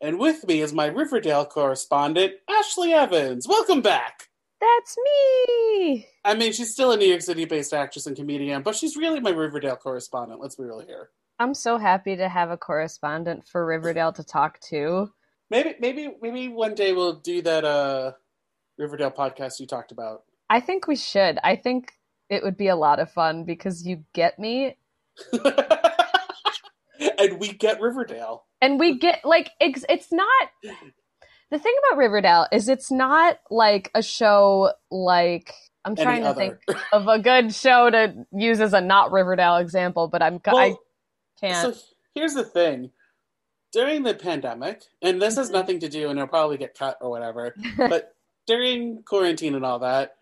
and with me is my Riverdale correspondent, Ashley Evans. Welcome back. That's me. I mean, she's still a New York City based actress and comedian, but she's really my Riverdale correspondent. Let's be real here. I'm so happy to have a correspondent for Riverdale to talk to. Maybe, maybe, maybe one day we'll do that uh, Riverdale podcast you talked about. I think we should. I think it would be a lot of fun because you get me and we get Riverdale. And we get like it's, it's not the thing about Riverdale is it's not like a show like I'm Any trying to other. think of a good show to use as a not Riverdale example, but I'm I Well, can't. So here's the thing. During the pandemic, and this has Mhm. nothing to do, and it'll probably get cut or whatever, but during quarantine and all that,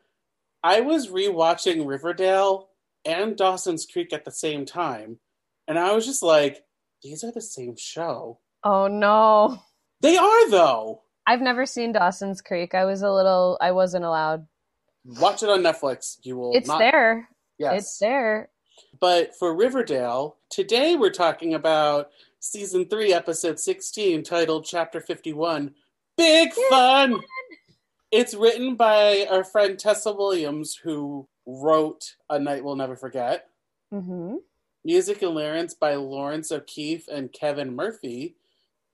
I was rewatching Riverdale and Dawson's Creek at the same time. And I was just like, these are the same show. oh no. They are, though. I've never seen Dawson's Creek. I was a little I wasn't allowed. Watch it on Netflix. You will It's not. there. Yes. It's there. But for Riverdale, today we're talking about season three, episode 16, titled Chapter 51 Big Fun! It's written by our friend Tessa Williams, who wrote A Night We'll Never Forget. hmm Music and lyrics by Laurence O'Keefe and Kevin Murphy.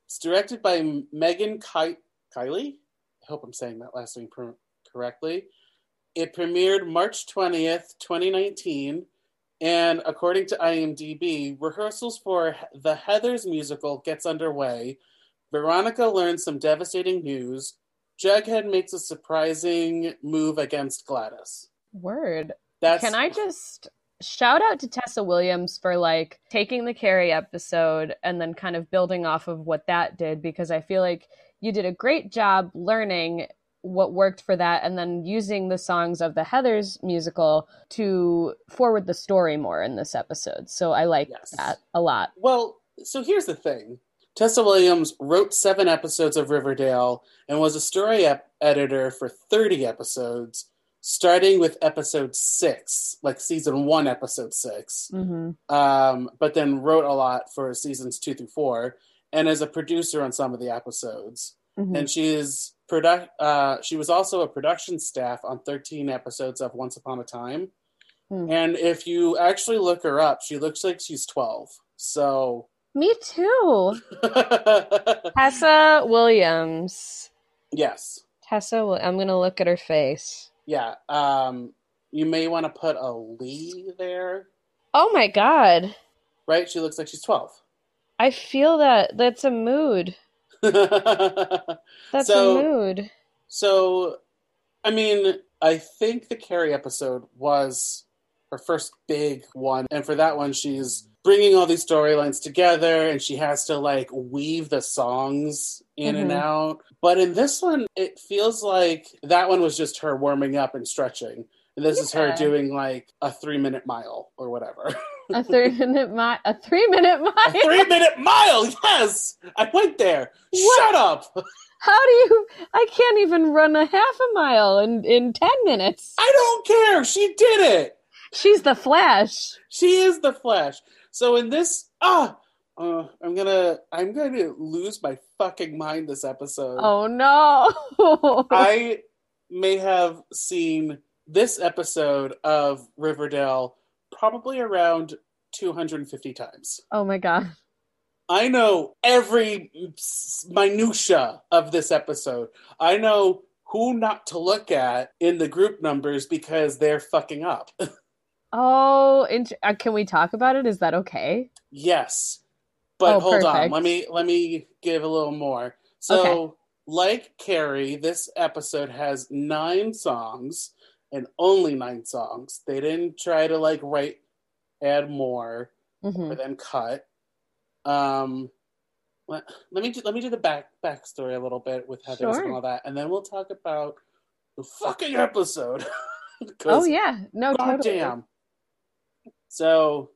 It's directed by Megan Ki- Kiley. I hope I'm saying that last name per- correctly. It premiered March 20th, 2019. And according to IMDb, rehearsals for the Heathers musical gets underway. Veronica learns some devastating news. Jughead makes a surprising move against Gladys. Word. That's Can I just shout out to Tessa Williams for like taking the Carrie episode and then kind of building off of what that did because I feel like you did a great job learning what worked for that and then using the songs of the Heathers musical to forward the story more in this episode. So I like Yes. that a lot. Well, so here's the thing. Tessa Williams wrote seven episodes of Riverdale and was a story ep- editor for 30 episodes, starting with episode six, like season one, episode six. hmm Um, but then wrote a lot for seasons two through four, and as a producer on some of the episodes. hmm And she is product. Uh, she was also a production staff on 13 episodes of Once Upon a Time. Hmm. And if you actually look her up, she looks like she's 12. So. Me too. Tessa Williams. yes. Tessa, I'm gonna look at her face. Yeah. Um, you may want to put a Lee there, Oh my god. right? She looks like she's 12. I feel that that's a mood. That's So- a mood. so, I mean, I think the Carrie episode was her first big one. And for that one, she's bringing all these storylines together and she has to like weave the songs in and Mhm. out. But in this one, it feels like that one was just her warming up and stretching. And this is her doing like a three minute mile or whatever. A three minute mile. A three minute mile. A three minute mile. Yes, I went there. What? Shut up. How do you? I can't even run a half a mile in in ten minutes. I don't care. She did it. She's the Flash. She is the Flash. So in this, ah, uh, I'm gonna, I'm gonna lose my fucking mind this episode. Oh no! I may have seen this episode of Riverdale probably around 250 times. oh my god! I know every minutia of this episode. I know who not to look at in the group numbers because they're fucking up. Oh, int- uh, can we talk about it? Is that okay? yes. But Oh, hold on. Let me let me give a little more. So, Okay. like Carrie, this episode has 9 songs and only 9 songs. They didn't try to like write add more hmm or then cut. Um let, let me do, let me do the back backstory a little bit with Heathers Sure. and all that, and then we'll talk about the fucking episode. Oh yeah, no, God totally. damn. So,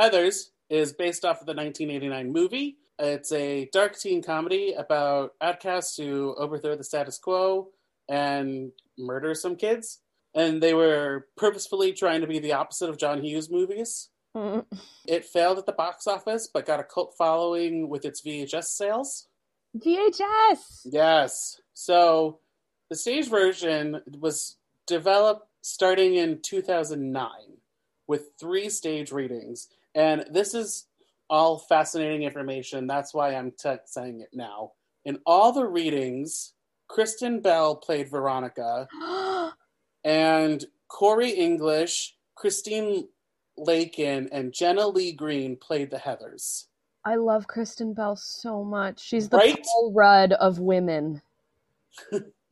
Heathers is based off of the 1989 movie. It's a dark teen comedy about outcasts who overthrow the status quo and murder some kids. And they were purposefully trying to be the opposite of John Hughes movies. Mm. It failed at the box office, but got a cult following with its VHS sales. VHS. Yes. So the stage version was developed starting in 2009 with three stage readings. And this is all fascinating information. That's why I'm t- saying it now. In all the readings, Kristen Bell played Veronica, and Corey English, Christine Lakin, and Jenna Leigh Green played the Heathers. I love Kristen Bell so much. She's the Right? Paul Rudd of women.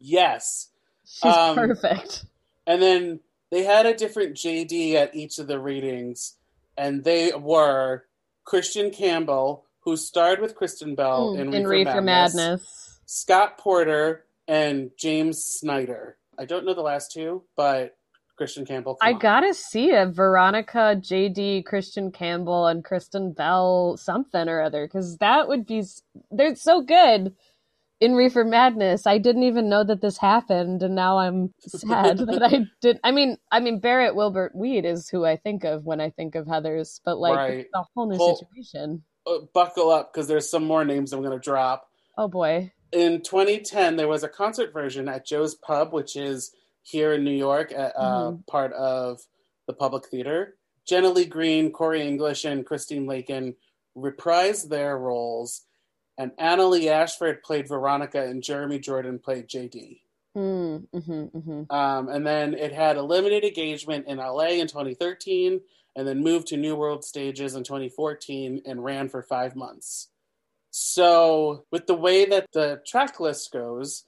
Yes. She's Um, perfect. And then they had a different JD at each of the readings, and they were Christian Campbell, who starred with Kristen Bell Mm, in, in Reefer, Reefer Madness, Madness. Scott Porter, and James Snyder. I don't know the last two, but Christian Campbell. come I on. gotta see a Veronica, JD, Christian Campbell, and Kristen Bell something or other because that would be they're so good in Reefer Madness. I didn't even know that this happened, and now I'm sad that I did. I mean, I mean Barrett Wilbert Weed is who I think of when I think of Heather's, but like Right. it's a whole new Well- situation. Uh, buckle up because there's some more names I'm going to drop. Oh boy, in 2010 there was a concert version at joe's pub which is here in new york at, uh, Mhm. part of the public theater jenna leigh green corey english and christine lakin reprised their roles and annaleigh ashford played veronica and jeremy jordan played jd mm, hmm hmm um, and then it had a limited engagement in la in 2013 and then moved to new world stages in 2014 and ran for five months. So, with the way that the track list goes,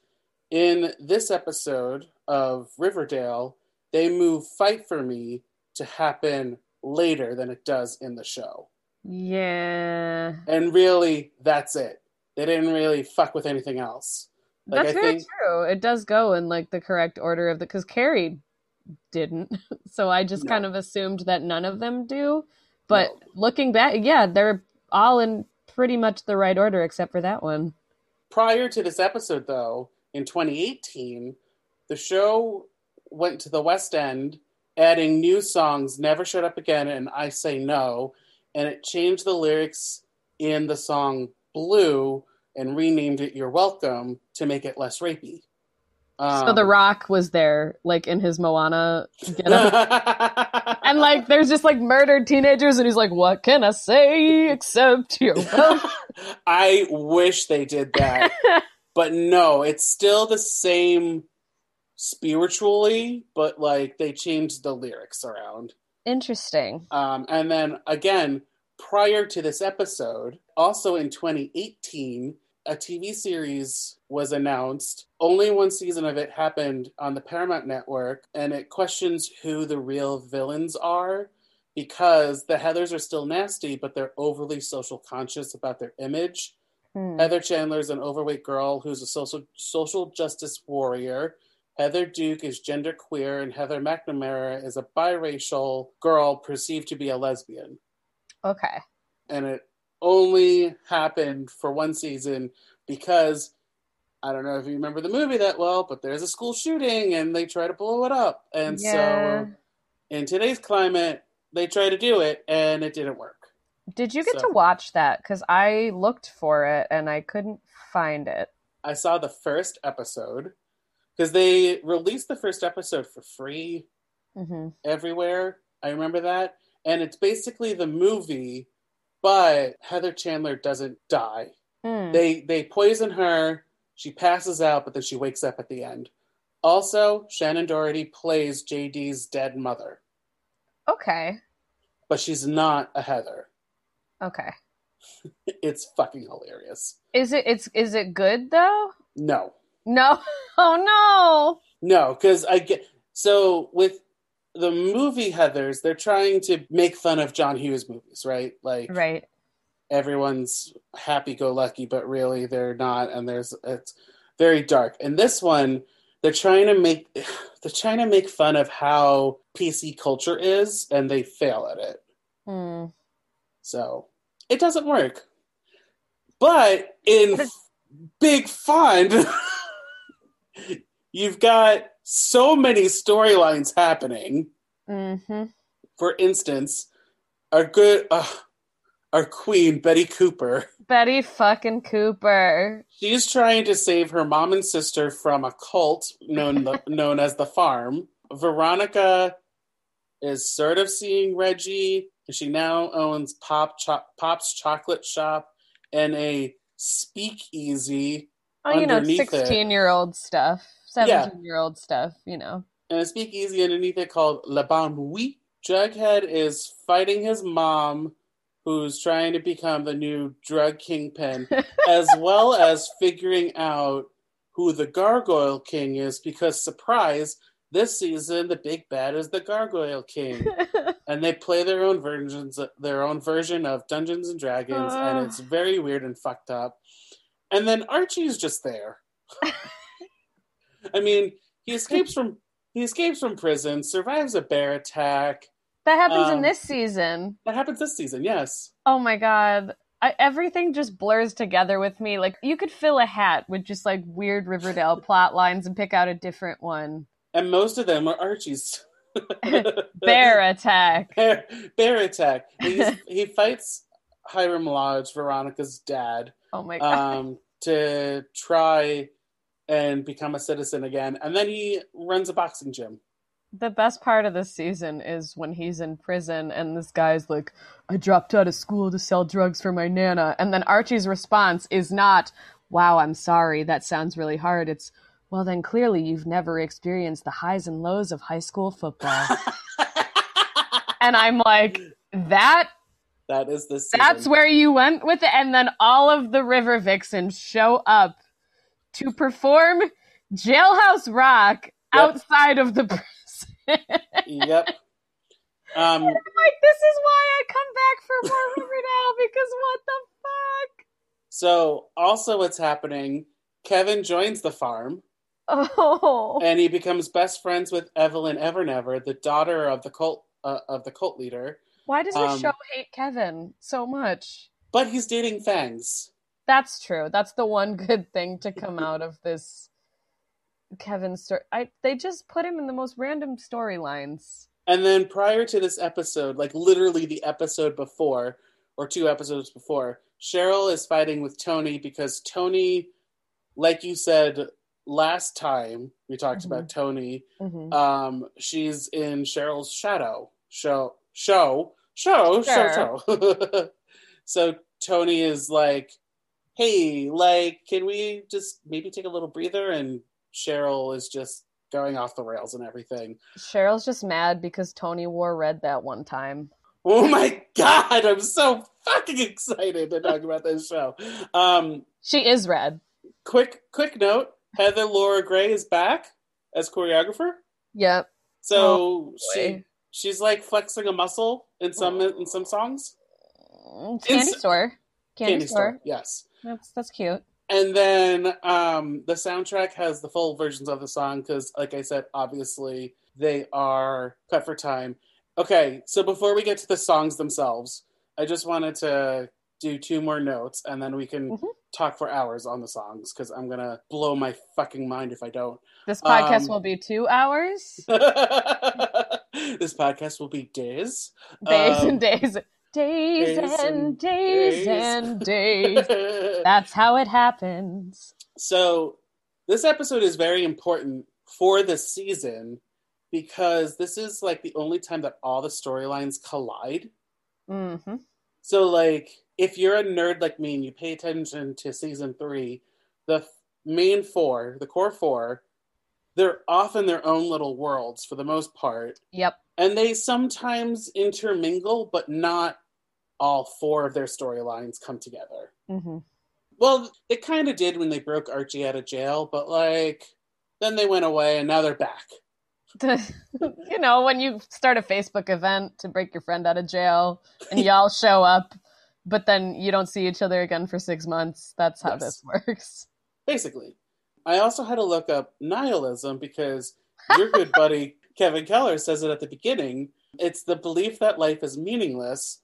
in this episode of Riverdale, they move Fight for Me to happen later than it does in the show. Yeah, And really, that's it. They didn't really fuck with anything else. Like, that's I very think- true. It does go in like the correct order of the because Carrie didn't, so I just No. kind of assumed that none of them do. But No. looking back, yeah, they're all in pretty much the right order except for that one. Prior to this episode, though, in 2018, the show went to the West End, adding new songs Never Shut Up Again and I Say No, and it changed the lyrics in the song Blue and renamed it You're Welcome to make it less rapey. so Um, The Rock was there, like in his Moana get and like there's just like murdered teenagers, and he's like, "What can I say except welcome." I wish they did that. but no, it's still the same spiritually, but like they changed the lyrics around. Interesting. Um, and then again, prior to this episode, also in 2018, a TV series was announced. Only one season of it happened on the Paramount Network, and it questions who the real villains are because the Heathers are still nasty, but they're overly social conscious about their image. Hmm. Heather Chandler is an overweight girl who's a social social justice warrior. Heather Duke is genderqueer, and Heather McNamara is a biracial girl perceived to be a lesbian. Okay. And it only happened for one season because I don't know if you remember the movie that well, but there's a school shooting and they try to blow it up. And Yeah. so in today's climate, they try to do it and it didn't work. Did you get So- to watch that? Because I looked for it and I couldn't find it. I saw the first episode because they released the first episode for free hmm everywhere. I remember that. And it's basically the movie, but Heather Chandler doesn't die. Mm. They they poison her, she passes out, but then she wakes up at the end. Also, Shannen Doherty plays JD's dead mother, Okay. but she's not a Heather. Okay. It's fucking hilarious. Is it? It's. Is it good though? No. No. Oh No, No, because I get so with the movie Heathers, they're trying to make fun of John Hughes movies, right? Like. Right. everyone's happy go lucky, but really they're not, and there's it's very dark. And this one, they're trying to make they're trying to make fun of how PC culture is, and they fail at it. Hmm. So it doesn't work. But in big fun, you've got so many storylines happening. hmm For instance, our good, uh, our queen Betty Cooper. Betty fucking Cooper. She's trying to save her mom and sister from a cult known known as the Farm. Veronica is sort of seeing Reggie. She now owns Pop Cho- Pop's Chocolate Shop and a speakeasy Oh, you know, sixteen-year-old stuff, seventeen-year-old stuff. You know. and a speakeasy underneath it called La Bonne Nuit. Jughead is fighting his mom, who's trying to become the new drug kingpin, as well as figuring out who the Gargoyle King is, because surprise, this season the big bad is the Gargoyle King, and they play their own versions, their own version of Dungeons and Dragons, Ugh. and it's very weird and fucked up. And then Archie's just there. I mean, he escapes from he escapes from prison, survives a bear attack. that happens in Um, this season. That happens this season, yes. Oh my god. I, everything just blurs together with me. Like you could fill a hat with just like weird Riverdale plot lines and pick out a different one. And most of them are Archie's. Bear attack. bear, bear attack. He's, he fights Hiram Lodge, Veronica's dad, Oh my god. um, to try and become a citizen again. And then he runs a boxing gym. the best part of this season is when he's in prison and this guy's like, I dropped out of school to sell drugs for my nana. And then Archie's response is not, Wow, I'm sorry, that sounds really hard. It's, Well, then clearly you've never experienced the highs and lows of high school football. and I'm like, That that is the season. That's where you went with it. And then all of the River Vixens show up to perform Jailhouse Rock outside of the prison. Yep. Um, I'm like, this is why I come back for more Riverdale because what the fuck? so also what's happening, Kevin joins the farm Oh, and he becomes best friends with Evelyn Evernever, the daughter of the cult uh, of the cult leader. Why does the um, show hate Kevin so much? But he's dating Fangs. That's true. That's the one good thing to come out of this Kevin story. I they just put him in the most random storylines. And then prior to this episode, like literally the episode before, or two episodes before, Cheryl is fighting with Tony because Tony, like you said last time we talked Mhm. about Tony, Mhm. um, she's in Cheryl's shadow show show show Sure. show show. so Tony is like, "Hey, like, can we just maybe take a little breather?" And Cheryl is just going off the rails and everything. Cheryl's just mad because Tony wore red that one time. Oh my god, I'm so fucking excited to talk about this show. Um, She is red. quick, quick note: Heather Laura Gray is back as choreographer. Yep. So she she's like flexing a muscle in some in some songs. Mm, Candy It's- store. Candy, store. yes. That's that's cute. And then um, the soundtrack has the full versions of the song because, like I said, obviously they are cut for time. Okay, so before we get to the songs themselves, I just wanted to do two more notes and then we can Mhm. talk for hours on the songs because I'm going to blow my fucking mind if I don't. This podcast Um, will be two hours, this podcast will be days. days Um, and days, days, days and days days. and days. That's how it happens. So this episode is very important for this season because this is like the only time that all the storylines collide. hmm So like if you're a nerd like me and you pay attention to season 3, the main four, the core four, they're off in their own little worlds for the most part, Yep. and they sometimes intermingle but not all four of their storylines come together. hmm Well, it kind of did when they broke Archie out of jail, but like then they went away and now they're back. you know, when you start a Facebook event to break your friend out of jail and y'all show up but then you don't see each other again for six months. That's how Yes. this works. Basically. I also had to look up nihilism because your good buddy Kevin Keller says it at the beginning. It's the belief that life is meaningless.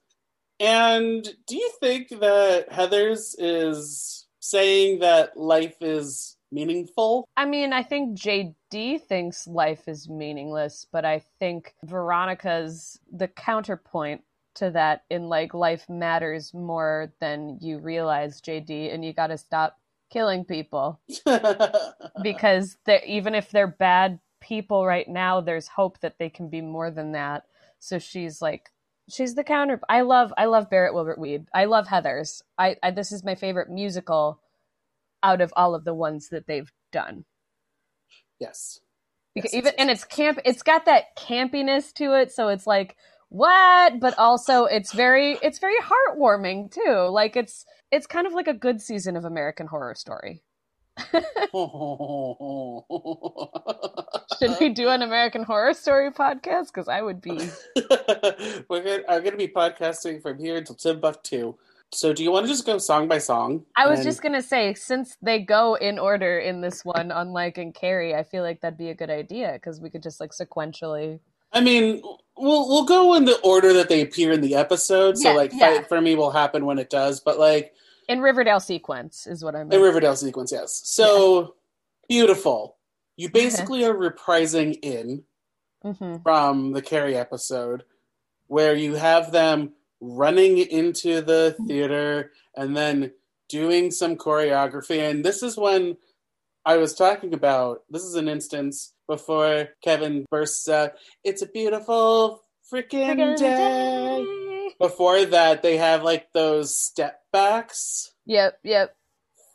And do you think that Heather's is saying that life is meaningful? I mean, I think JD thinks life is meaningless, but I think Veronica's the counterpoint to that in like life matters more than you realize, JD, and you got to stop killing people because even if they're bad people right now, there's hope that they can be more than that. So she's like, she's the counter. I love, I love Barrett Wilbert Weed. I love Heather's. I, I this is my favorite musical out of all of the ones that they've done. yes. Because Yes, even yes, and it's camp it's got that campiness to it so it's like what but also it's very it's very heartwarming too like it's it's kind of like a good season of american horror story should we do an american horror story podcast because i would be We're gonna, I'm going to be podcasting from here until Timbuktu. So, do you want to just go song by song? i was And- just gonna say since they go in order in this one unlike in carrie i feel like that'd be a good idea because we could just like sequentially I mean, we'll we'll go in the order that they appear in the episode. So, Yeah, like, yeah. fight for me will happen when it does. But like in riverdale sequence is what i meant the Riverdale sequence, yes. So beautiful. You basically are reprising in hmm from the Carrie episode, where you have them running into the theater and then doing some choreography. And this is when I was talking about this is an instance before Kevin bursts out, It's a beautiful freaking day. day. Before that, they have like those step backs. yep yep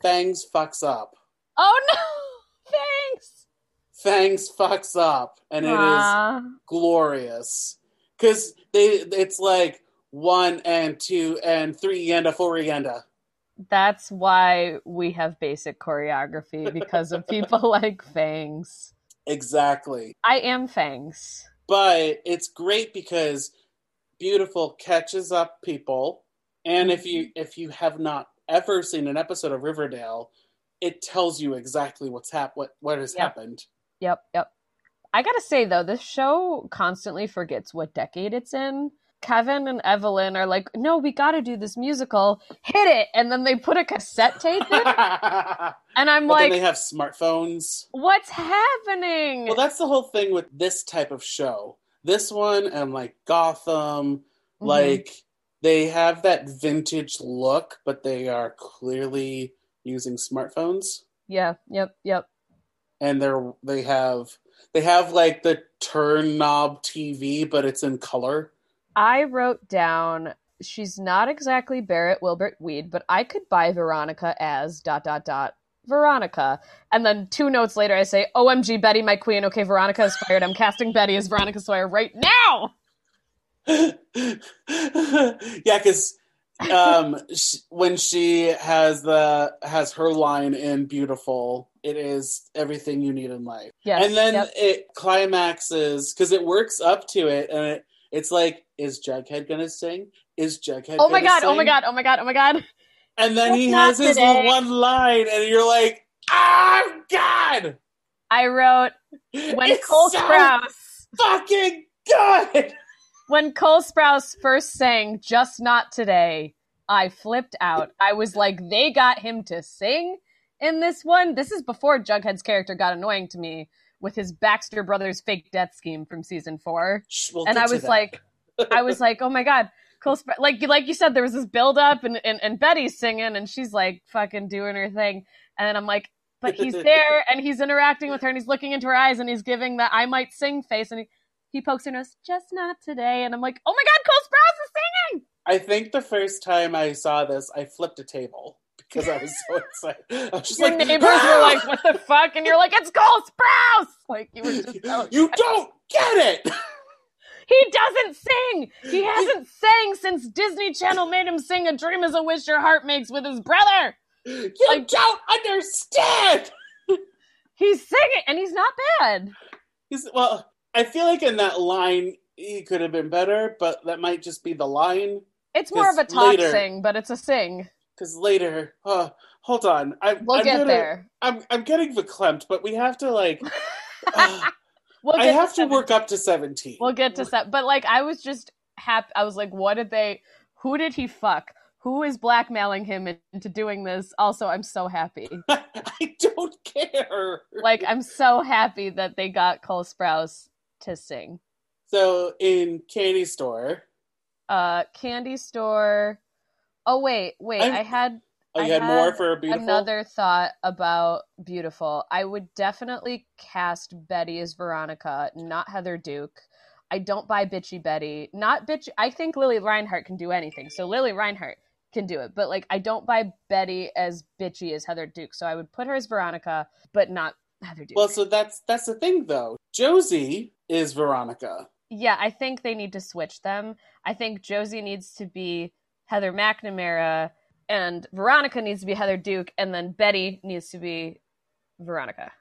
Fangs fucks up. Oh no! Thanks. Fangs fucks up, and it is glorious because they it's like one and two and three and a four and a. That's why we have basic choreography because of people like Fangs. Exactly, I am Fangs. but it's great because beautiful catches up people, and if you mm-hmm. if you have not ever seen an episode of Riverdale, it tells you exactly what's hap- what what has Yep. happened. Yep, yep. I gotta say though, this show constantly forgets what decade it's in. Kevin and Evelyn are like, no, we gotta do this musical. Hit it! And then they put a cassette tape in. And I'm then like, they have smartphones. what's happening? Well, that's the whole thing with this type of show. This one and like Gotham, Mhm. like they have that vintage look, but they are clearly using smartphones, yeah, yep, yep. and they're they have they have like the turn knob TV, but it's in color. I wrote down she's not exactly Barrett Wilbert Weed, but I could buy Veronica as dot dot dot Veronica. And then two notes later I say, OMG Betty, my queen. Okay, Veronica is fired. I'm casting Betty as Veronica Sawyer right now. yeah, because um, sh- when she has the has her line in "Beautiful," it is everything you need in life. Yes. and then yep. it climaxes because it works up to it, and it, it's like, is Jughead gonna sing? Is Jughead? Oh my god, oh my god, oh my god, oh my god. And then he has his today. one line, and you're like, oh god, I wrote when it's Cole so Sprouse fucking good. when Cole Sprouse first sang Just Not Today, I flipped out. I was like, they got him to sing in this one. This is before Jughead's character got annoying to me with his Baxter Brothers fake death scheme from season four. We'll and I was like, I was like, oh my god, close. Like like you said, there was this build up and, and and Betty's singing and she's like fucking doing her thing, and then I'm like, but he's there and he's interacting with her and he's looking into her eyes and he's giving the I might sing face and he, he pokes her nose, just not today, and I'm like, oh my god, Cole Sprouse is singing. I think the first time I saw this, I flipped a table because I was so excited. I was just Your like, neighbors "Ah!" were like, what the fuck, and you're like, it's Cole Sprouse. Like you were just so you don't get it. He doesn't sing. He hasn't sang since Disney Channel made him sing "A Dream Is a Wish Your Heart Makes" with his brother. You Like- don't understand. He's singing, and he's not bad. He's, well, I feel like in that line he could have been better, but that might just be the line. It's more of a talk later- sing, but it's a sing. Because later, uh, hold on, I, We'll I'm get gonna- there. I'm I'm getting verklempt, but we have to like. uh, We'll I have to seven- work up to seventeen. We'll get to that. But like, I was just happy. I was like, what did they? Who did he fuck? Who is blackmailing him into doing this? Also, I'm so happy. I don't care. Like, I'm so happy that they got Cole Sprouse to sing. so in Candy Store, Uh, candy store. Oh wait, wait. I'm- I had oh, you I had, more for beautiful. another thought about beautiful. I would definitely cast Betty as Veronica, not Heather Duke. I don't buy bitchy Betty. Not bitch. I think Lili Reinhart can do anything. So Lili Reinhart can do it. But like, I don't buy Betty as bitchy as Heather Duke. So I would put her as Veronica, but not Heather Duke. Well, so that's that's the thing though. Josie is Veronica. yeah, I think they need to switch them. I think Josie needs to be Heather McNamara, and Veronica needs to be Heather Duke, and then Betty needs to be Veronica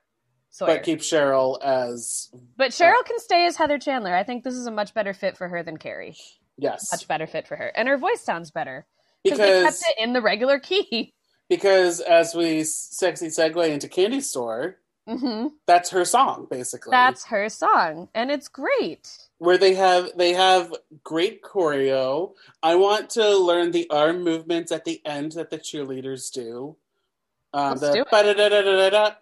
Sawyer. But keep Cheryl as But Cheryl can stay as Heather Chandler. I think this is a much better fit for her than Carrie. yes, Much better fit for her, and her voice sounds better because they kept it in the regular key. because as we sexy segue into Candy Store, hmm that's her song basically. That's her song, and it's great. Where they have they have great choreo. I want to learn the arm movements at the end that the cheerleaders do. Um, Let's the do it.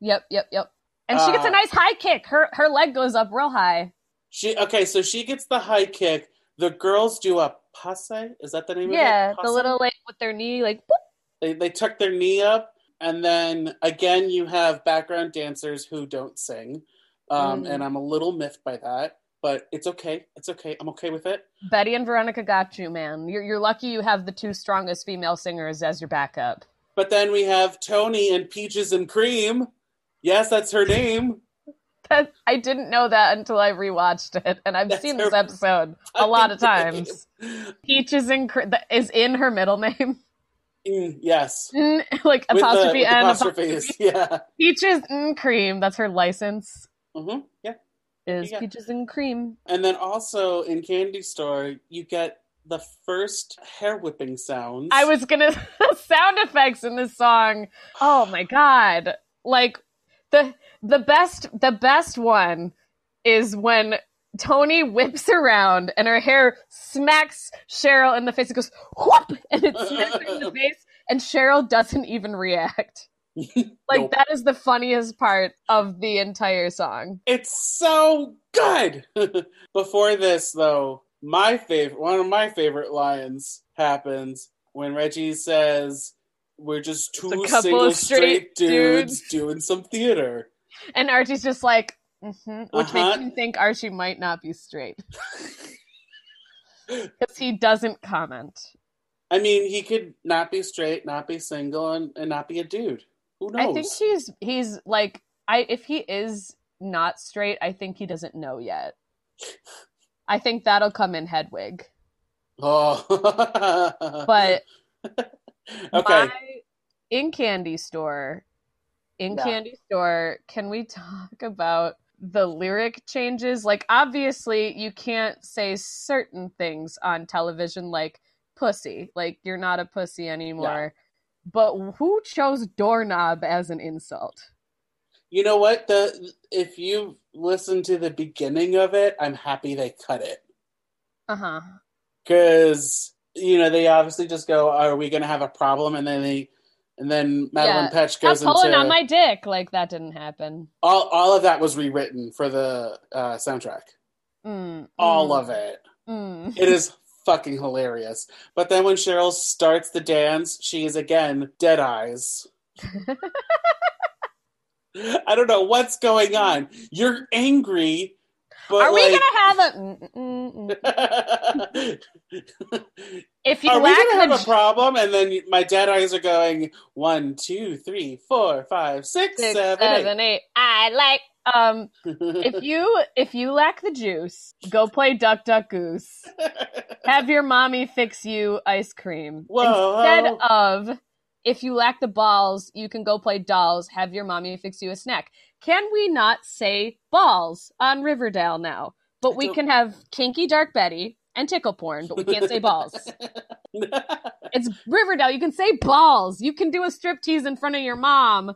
Yep, yep, yep. And she gets a Uh, nice high kick. Her her leg goes up real high. She okay, so she gets the high kick. The girls do a passe. Is that the name Yeah, of it? Yeah, the little like with their knee like boop. They they tuck their knee up, and then again you have background dancers who don't sing, um, Mm. and I'm a little miffed by that. But it's okay. It's okay. I'm okay with it. Betty and Veronica got you, man. You're you're lucky you have the two strongest female singers as your backup. But then we have Tony and Peaches and Cream. Yes, that's her name. That, I didn't know that until I rewatched it, and I've That's seen this episode a lot of times. name. Peaches and cr- that is in her middle name, Mm, yes. Mm, like With apostrophe the n apostrophes. Yeah. Peaches and cream. That's her license. hmm Yeah. Is Yeah. peaches and cream. And then also in Candy Store, you get the first hair whipping sounds. I was gonna sound effects in this song. Oh my god! Like the the best the best one is when Tony whips around and her hair smacks Cheryl in the face. It goes whoop, and it smacks her in the face, and Cheryl doesn't even react. Like Nope. that is the funniest part of the entire song. It's so good. Before this, though, my favorite one of my favorite lines happens when Reggie says, "We're just two single straight straight dudes, dudes." doing some theater." And Archie's just like, hmm which Uh-huh. makes me think Archie might not be straight because he doesn't comment. I mean, he could not be straight, not be single, and, and not be a dude. Who knows? I think he's he's like I if he is not straight, I think he doesn't know yet. I think that'll come in Hedwig. Oh, But okay. my- in Candy Store, in Yeah. Candy Store, can we talk about the lyric changes? Like obviously you can't say certain things on television like pussy, like you're not a pussy anymore. But who chose doorknob as an insult? You know what? The if you listen to the beginning of it, I'm happy they cut it Uh-huh. because you know they obviously just go, "Are we going to have a problem?" And then they, and then Madeline Yeah. Petsch Stop goes pulling into on my dick. Like that didn't happen. all. All of that was rewritten for the uh, soundtrack. Mm, All mm, of it. mm. It is fucking hilarious. But then when Cheryl starts the dance, she is again dead eyes. I don't know what's going on. You're angry, but Are we gonna have a? If you Are we gonna have a problem? And then my dead eyes are going one, two, three, four, five, six, six, seven, eight. seven, eight, I like. Um, if you if you lack the juice, go play Duck Duck Goose. Have your mommy fix you ice cream Whoa. instead of. If you lack the balls, you can go play dolls. Have your mommy fix you a snack. Can we not say balls on Riverdale now? But we can have Kinky Dark Betty and tickle porn, but we can't say balls. It's Riverdale. You can say balls. You can do a strip tease in front of your mom.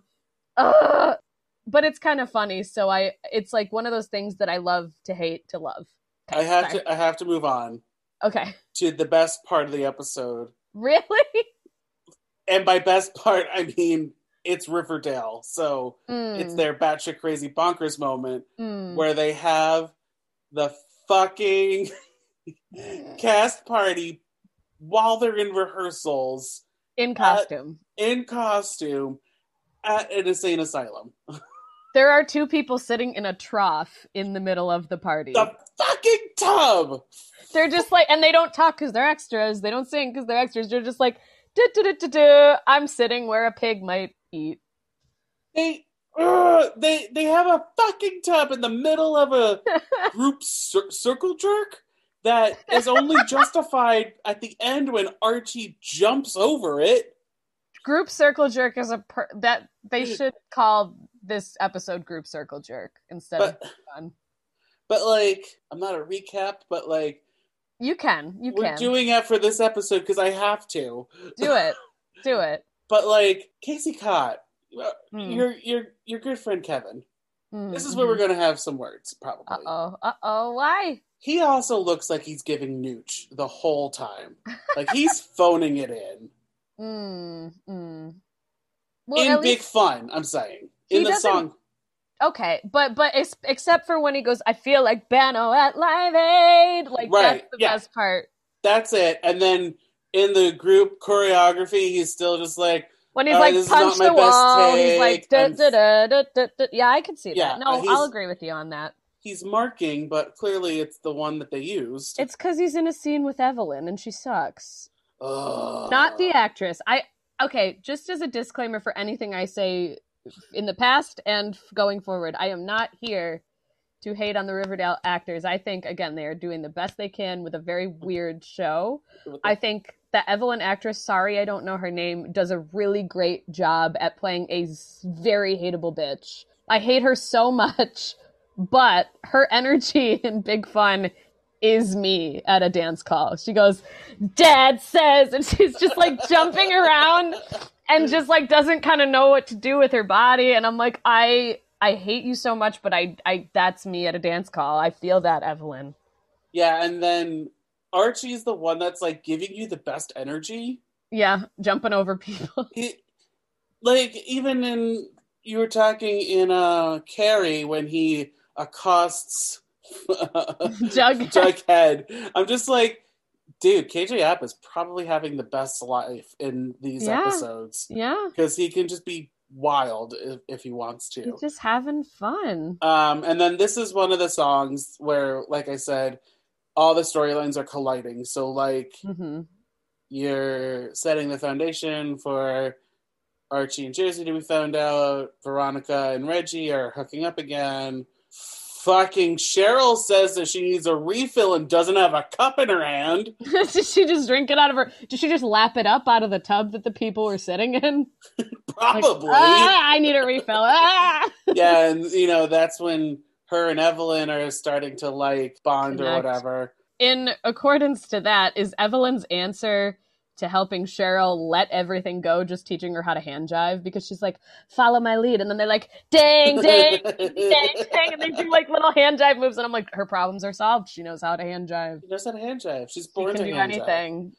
Ugh. But it's kind of funny. So I, it's like one of those things that I love to hate to love. Okay, I have sorry. to I have to move on Okay. to the best part of the episode. Really? And by best part I mean it's Riverdale. So it's Mm, their batshit crazy bonkers moment mm. where they have the fucking cast party while they're in rehearsals in costume. in costume at an insane asylum. there are two people sitting in a trough in the middle of the party. The fucking tub. They're just like, and they don't talk because they're extras. They don't sing because they're extras. They're just like. I'm sitting where a pig might eat. They ugh, they they have a fucking tub in the middle of a group cir- circle jerk that is only justified at the end when Archie jumps over it. Group circle jerk is a per- that they should call this episode group circle jerk instead But of fun. but like I'm not a recap, but like You can, you we're can doing it for this episode because I have to. do it, do it. But like Casey Cott, Mm. your your your good friend Kevin. Mm, This is where we're gonna have some words probably. Uh oh, uh oh. Why? He also looks like he's giving nooch the whole time. Like he's phoning it in. Mm, mm. Well, in big least fun, I'm saying. He In the song. okay, but but ex- except for when he goes, I feel like Bono at Live Aid. Like Right, that's the yeah. best part. That's it. And then in the group choreography, he's still just like, When he's right, like punch the wall, he's like da, da, da, da, da, da. yeah, I can see Yeah, that. No, uh, I'll agree with you on that. he's marking, but clearly it's the one that they used. It's because he's in a scene with Evelyn and she sucks. Ugh. Not the actress. I okay. Just as a disclaimer for anything I say in the past and going forward, I am not here to hate on the Riverdale actors. I think again they are doing the best they can with a very weird show. I think the Evelyn actress, sorry I don't know her name, does a really great job at playing a very hateable bitch. I hate her so much, but her energy in Big Fun is me at a dance call. She goes, Dad says, and she's just like jumping around and just like doesn't kind of know what to do with her body. And I'm like, I I hate you so much, but I I that's me at a dance call. I feel that, Evelyn. Yeah, and then Archie's the one that's like giving you the best energy. Yeah, jumping over people. Like even in you were talking in uh Carrie when he accosts Jughead. Jughead. I'm just like, dude, KJ Apa is probably having the best life in these Yeah. episodes Yeah. because he can just be wild if, if he wants to. He's just having fun. Um, and then this is one of the songs where, like I said, all the storylines are colliding. So, like, hmm you're setting the foundation for Archie and Jersey to be found out. Veronica and Reggie are hooking up again. Fucking Cheryl says that she needs a refill and doesn't have a cup in her hand. Did she just drink it out of her? Did she just lap it up out of the tub that the people were sitting in? Like, Probably. "Ah, I need a refill. Ah! yeah, and you know, that's when her and Evelyn are starting to like bond or whatever. In accordance to that, is Evelyn's answer to helping Cheryl let everything go just teaching her how to hand jive? Because she's like, follow my lead. And then they're like, dang, dang, dang, dang. And they do like little hand jive moves. And I'm like, her problems are solved. She knows how to hand jive. She knows how to hand jive. She's She born can to do hand jive. anything.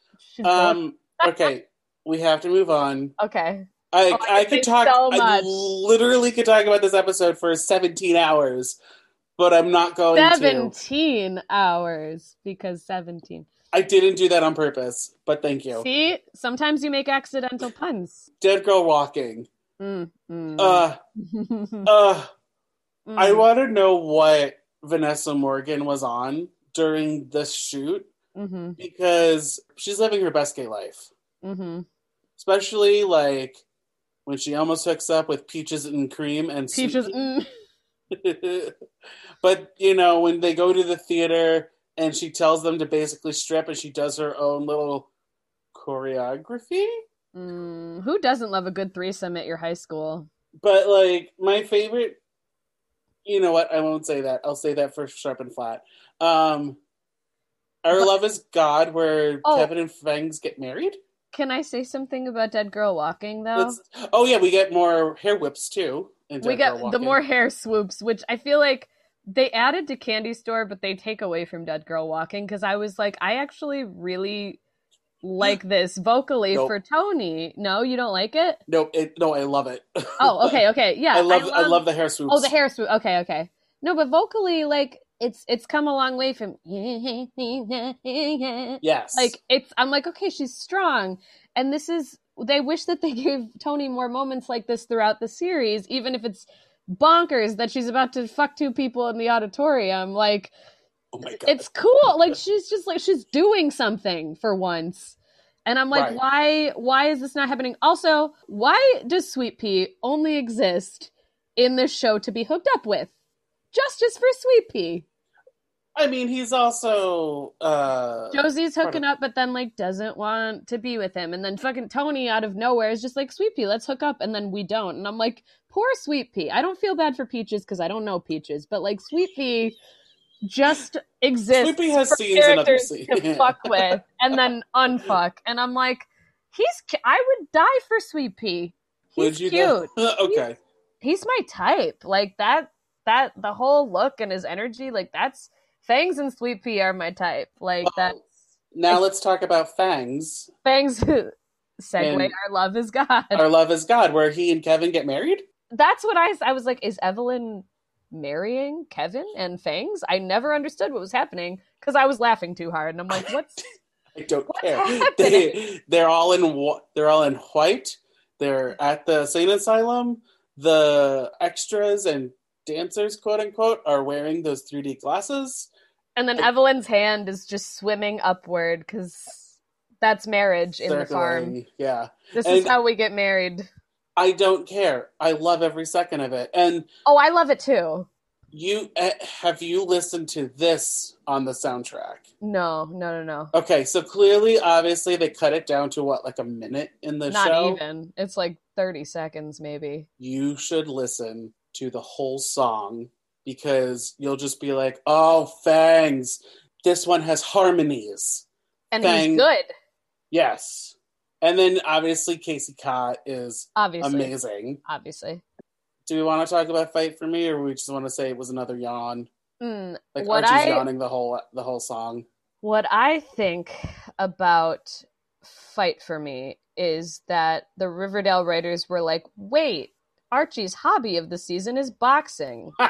Um. Okay, we have to move on. okay. I Oh, I I could talk. so I literally could talk about this episode for 17 hours, but I'm not going to. 17 hours because 17. I didn't do that on purpose, but thank you. See, sometimes you make accidental puns. Dead girl walking. Mm, mm. Uh. Mm. Uh. I want to know what Vanessa Morgan was on during the shoot hmm because she's living her best gay life. hmm especially like when she almost hooks up with peaches and cream and Peaches. Mm. but you know when they go to the theater and she tells them to basically strip and she does her own little choreography Mm. Who doesn't love a good threesome at your high school? but like my favorite you know what i won't say that i'll say that for sharp and flat um Our Love is God, where Oh. Kevin and Fangs get married. Can I say something about Dead Girl Walking though? Let's- oh yeah, we get more hair whips too. we get the more hair swoops, which I feel like they added to Candy Store, but they take away from Dead Girl Walking because I was like, I actually really like this vocally Nope. for Tony. No, you don't like it? No, it, no, I love it. Oh, okay, okay, yeah. I love, I love, the hair swoops. Oh, the hair swoop. Okay, okay. No, but vocally, like it's it's come a long way from Yes, like it's. I'm like, okay, she's strong, and this is. They wish that they gave Tony more moments like this throughout the series, even if it's bonkers that she's about to fuck two people in the auditorium. Like oh my god, it's cool. Like she's just like she's doing something for once. And I'm like, Right. why why is this not happening? Also, why does Sweet Pea only exist in this show to be hooked up with? Justice for Sweet Pea. I mean, he's also uh, Josie's hooking of- up, but then like doesn't want to be with him. And then fucking Tony out of nowhere is just like, Sweet Pea, let's hook up. And then we don't. And I'm like, poor Sweet Pea. I don't feel bad for Peaches because I don't know Peaches, but like Sweet Pea just exists. Sweet Pea has scenes in other characters scenes. to fuck with and then unfuck. And I'm like, he's. cu- I would die for Sweet Pea. He's Would you cute. okay, He's my type. Like that. That the whole look and his energy. Like that's Fangs and Sweet Pea are my type. Like that's now let's talk about Fangs. Fangs. segue. And- Our love is God. Our love is God, where he and Kevin get married. That's what I. I was like, is Evelyn marrying Kevin and Fangs? I never understood what was happening because I was laughing too hard, and I'm like, what's I don't What's care. happening? They they're all in they're all in white. They're at the sane asylum. The extras and dancers, quote unquote, are wearing those 3D glasses. And then Evelyn's hand is just swimming upward because that's marriage in the farm. Yeah, This is how we get married. I don't care. I love every second of it. And Oh, I love it too. you eh, have you listened to this on the soundtrack? No, no, no, no. Okay, so clearly, obviously, they cut it down to what, like a minute in the Not show. Not even. It's like 30 seconds, maybe. you should listen to the whole song because you'll just be like, oh, Fangs, this one has harmonies. And Fang- he's good, Yes. And then obviously Casey Cott is obviously. amazing. Obviously. Do we want to talk about Fight for Me or we just want to say it was another yawn? Mm, Like What Archie's I- yawning the whole the whole song. What I think about Fight for Me is that the Riverdale writers were like, wait, Archie's hobby of the season is boxing. We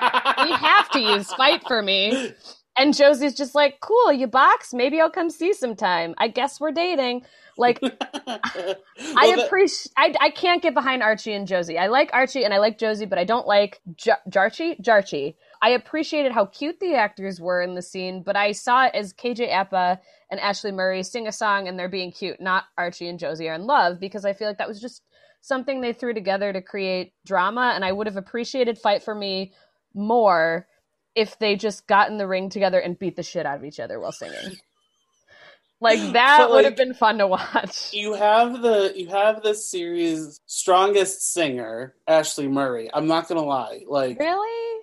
have to use Fight for Me. And Josie's just like, cool, you box? Maybe I'll come see sometime. I guess we're dating. Like, I Well, that- appreciate. I, I can't get behind Archie and Josie. I like Archie and I like Josie, but I don't like J- Jarchie. Jarchie. I appreciated how cute the actors were in the scene, but I saw it as KJ Apa and Ashley Murray sing a song and they're being cute, not Archie and Josie are in love, because I feel like that was just something they threw together to create drama, and I would have appreciated Fight for Me more if they just got in the ring together and beat the shit out of each other while singing. Like that But, would have been fun to watch. you have the you have this series strongest singer, Ashley Murray. I'm not gonna lie. Like Really?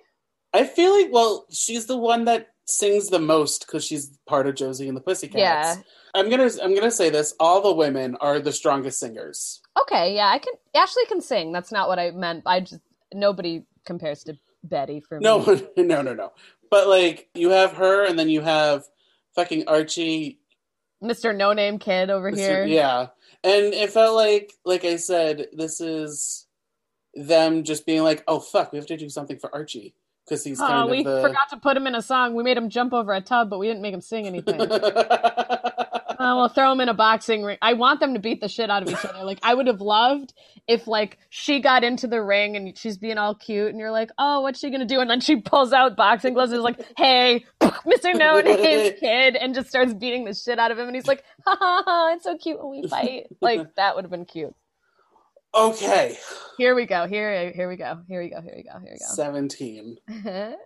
I feel like well, she's the one that sings the most because she's part of Josie and the Pussycats. Yeah. I'm gonna I'm gonna say this: all the women are the strongest singers. Okay, yeah, I can. Ashley can sing. That's not what I meant. I just nobody compares to Betty for me. No, no, no, no. But like you have her, and then you have fucking Archie. Mr. No Name Kid over Mr. here. Yeah, and it felt like, like I said, this is them just being like, "Oh fuck, we have to do something for Archie." Because he's Oh, kind we of the. forgot to put him in a song. We made him jump over a tub, but we didn't make him sing anything. Oh, we'll throw them in a boxing ring. I want them to beat the shit out of each other. Like I would have loved if like she got into the ring and she's being all cute and you're like, oh, what's she gonna do? And then she pulls out boxing gloves and is like, hey, Mr. No Name Kid, and just starts beating the shit out of him. And he's like, ha ha ha, it's so cute when we fight. Like that would have been cute. okay, Here we go. Here, here we go. Here we go. Here we go. Here we go. Seventeen.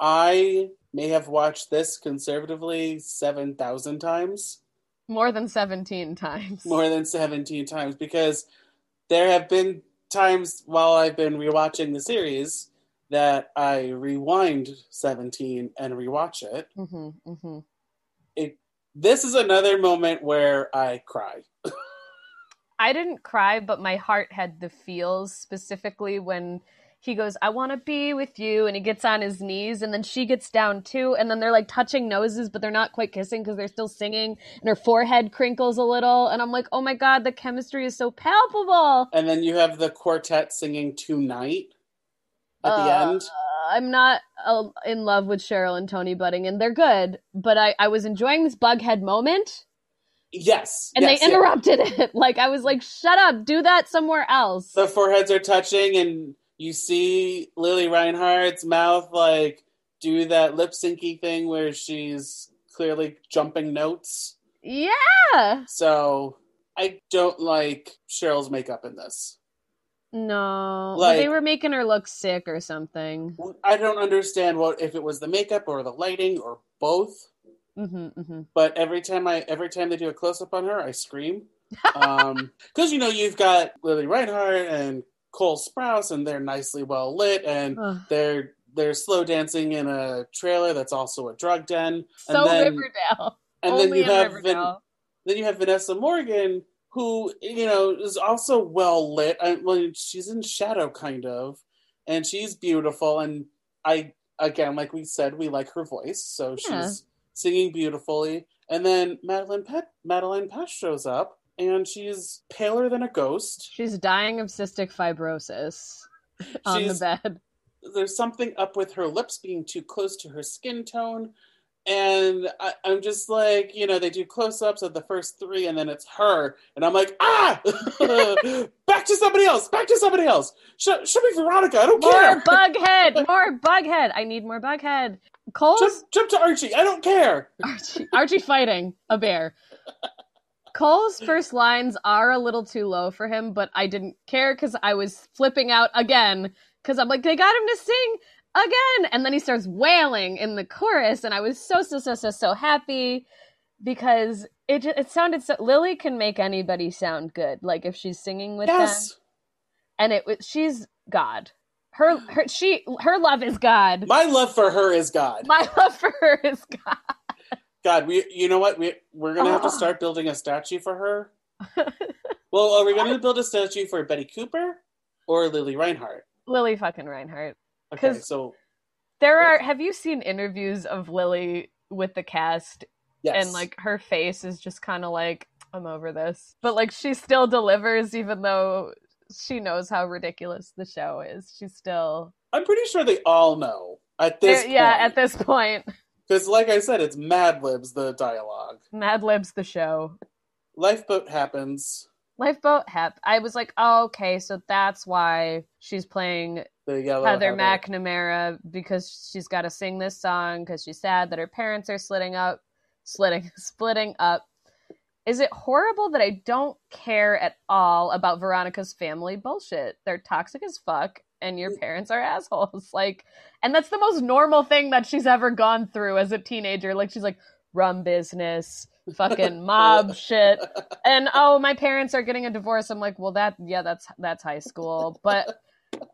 I may have watched this conservatively seven thousand times. More than seventeen times. more than 17 times because there have been times while I've been rewatching the series that I rewind 17 and rewatch it. hmm hmm It this is another moment where I cry. I didn't cry, but my heart had the feels specifically when he goes, I want to be with you. And he gets on his knees, and then she gets down too. And then they're like touching noses, but they're not quite kissing because they're still singing. And her forehead crinkles a little. And I'm like, oh my God, the chemistry is so palpable. And then you have the quartet singing Tonight at the Uh, end. I'm not uh, in love with Cheryl and Tony Budding, and they're good, but I, I was enjoying this Bughead moment, Yes. and yes, they interrupted it. Like, I was like, shut up, do that somewhere else. The foreheads are touching, and you see Lili Reinhart's mouth like do that lip syncy thing where she's clearly jumping notes. yeah. So I don't like Cheryl's makeup in this. No, Like- they were making her look sick or something. I don't understand what if it was the makeup or the lighting or both. hmm hmm But every time I every time they do a close up on her, I scream. Um, because you know you've got Lili Reinhart and Cole Sprouse, and they're nicely well lit, and they're they're slow dancing in a trailer that's also a drug den. so then- Riverdale. And Only then you have then you have Vanessa Morgan, who you know is also well lit. I, well, she's in shadow, kind of, and she's beautiful. And I, again, like we said, we like her voice, so Yeah. she's singing beautifully. And then Madeline Pet, Madelaine Petsch shows up, and she's paler than a ghost. She's dying of cystic fibrosis on She's- the bed. There's something up with her lips being too close to her skin tone. And I, I'm just like, you know, they do close ups of the first three, and then it's her. And I'm like, ah! back to somebody else! Back to somebody else! Show, show me Veronica! I don't More care! More Bughead! More Bughead! I need more Bughead. Cole's Jump, jump to Archie! I don't care! Archie, Archie fighting a bear. Cole's first lines are a little too low for him, but I didn't care because I was flipping out again because I'm like, they got him to sing again, and then he starts wailing in the chorus, and I was so so so so so happy because it it sounded so. Lili can make anybody sound good, like if she's singing with them, and it was she's God. Her her she her love is God. My love for her is God. My love for her is God. God, we, you know what? We, we're going to have to start building a statue for her. well, are we going to build a statue for Betty Cooper or Lili Reinhart? Lili fucking Reinhart. Okay, so, There are. Have you seen interviews of Lili with the cast, yes. and like her face is just kind of like, I'm over this, but like she still delivers, even though she knows how ridiculous the show is. She's still, I'm pretty sure they all know at this yeah. At this point, Because, like I said, it's Mad Libs, the dialogue. Mad Libs the show. Lifeboat happens. Lifeboat Hep. I was like, oh, okay, so that's why she's playing The yellow Heather McNamara because she's got to sing this song because she's sad that her parents are slitting up, slitting, splitting up. Is it horrible that I don't care at all about Veronica's family bullshit? They're toxic as fuck, and your parents are assholes. Like, and that's the most normal thing that she's ever gone through as a teenager. Like, she's like, rum business, fucking mob shit and oh my parents are getting a divorce i'm like well that yeah that's that's high school but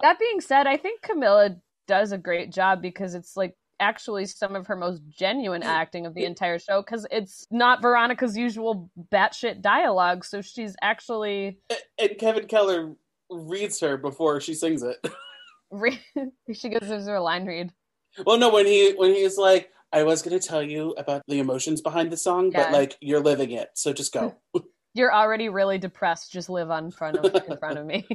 that being said i think camila does a great job because it's like actually some of her most genuine acting of the entire show because it's not veronica's usual batshit dialogue so she's actually And Kevin Keller reads her before she sings it. she gives her a line read well, no, when he when he's like, I was going to tell you about the emotions behind the song, Yeah. but like you're living it, so just go. you're already really depressed just live on front of in front of me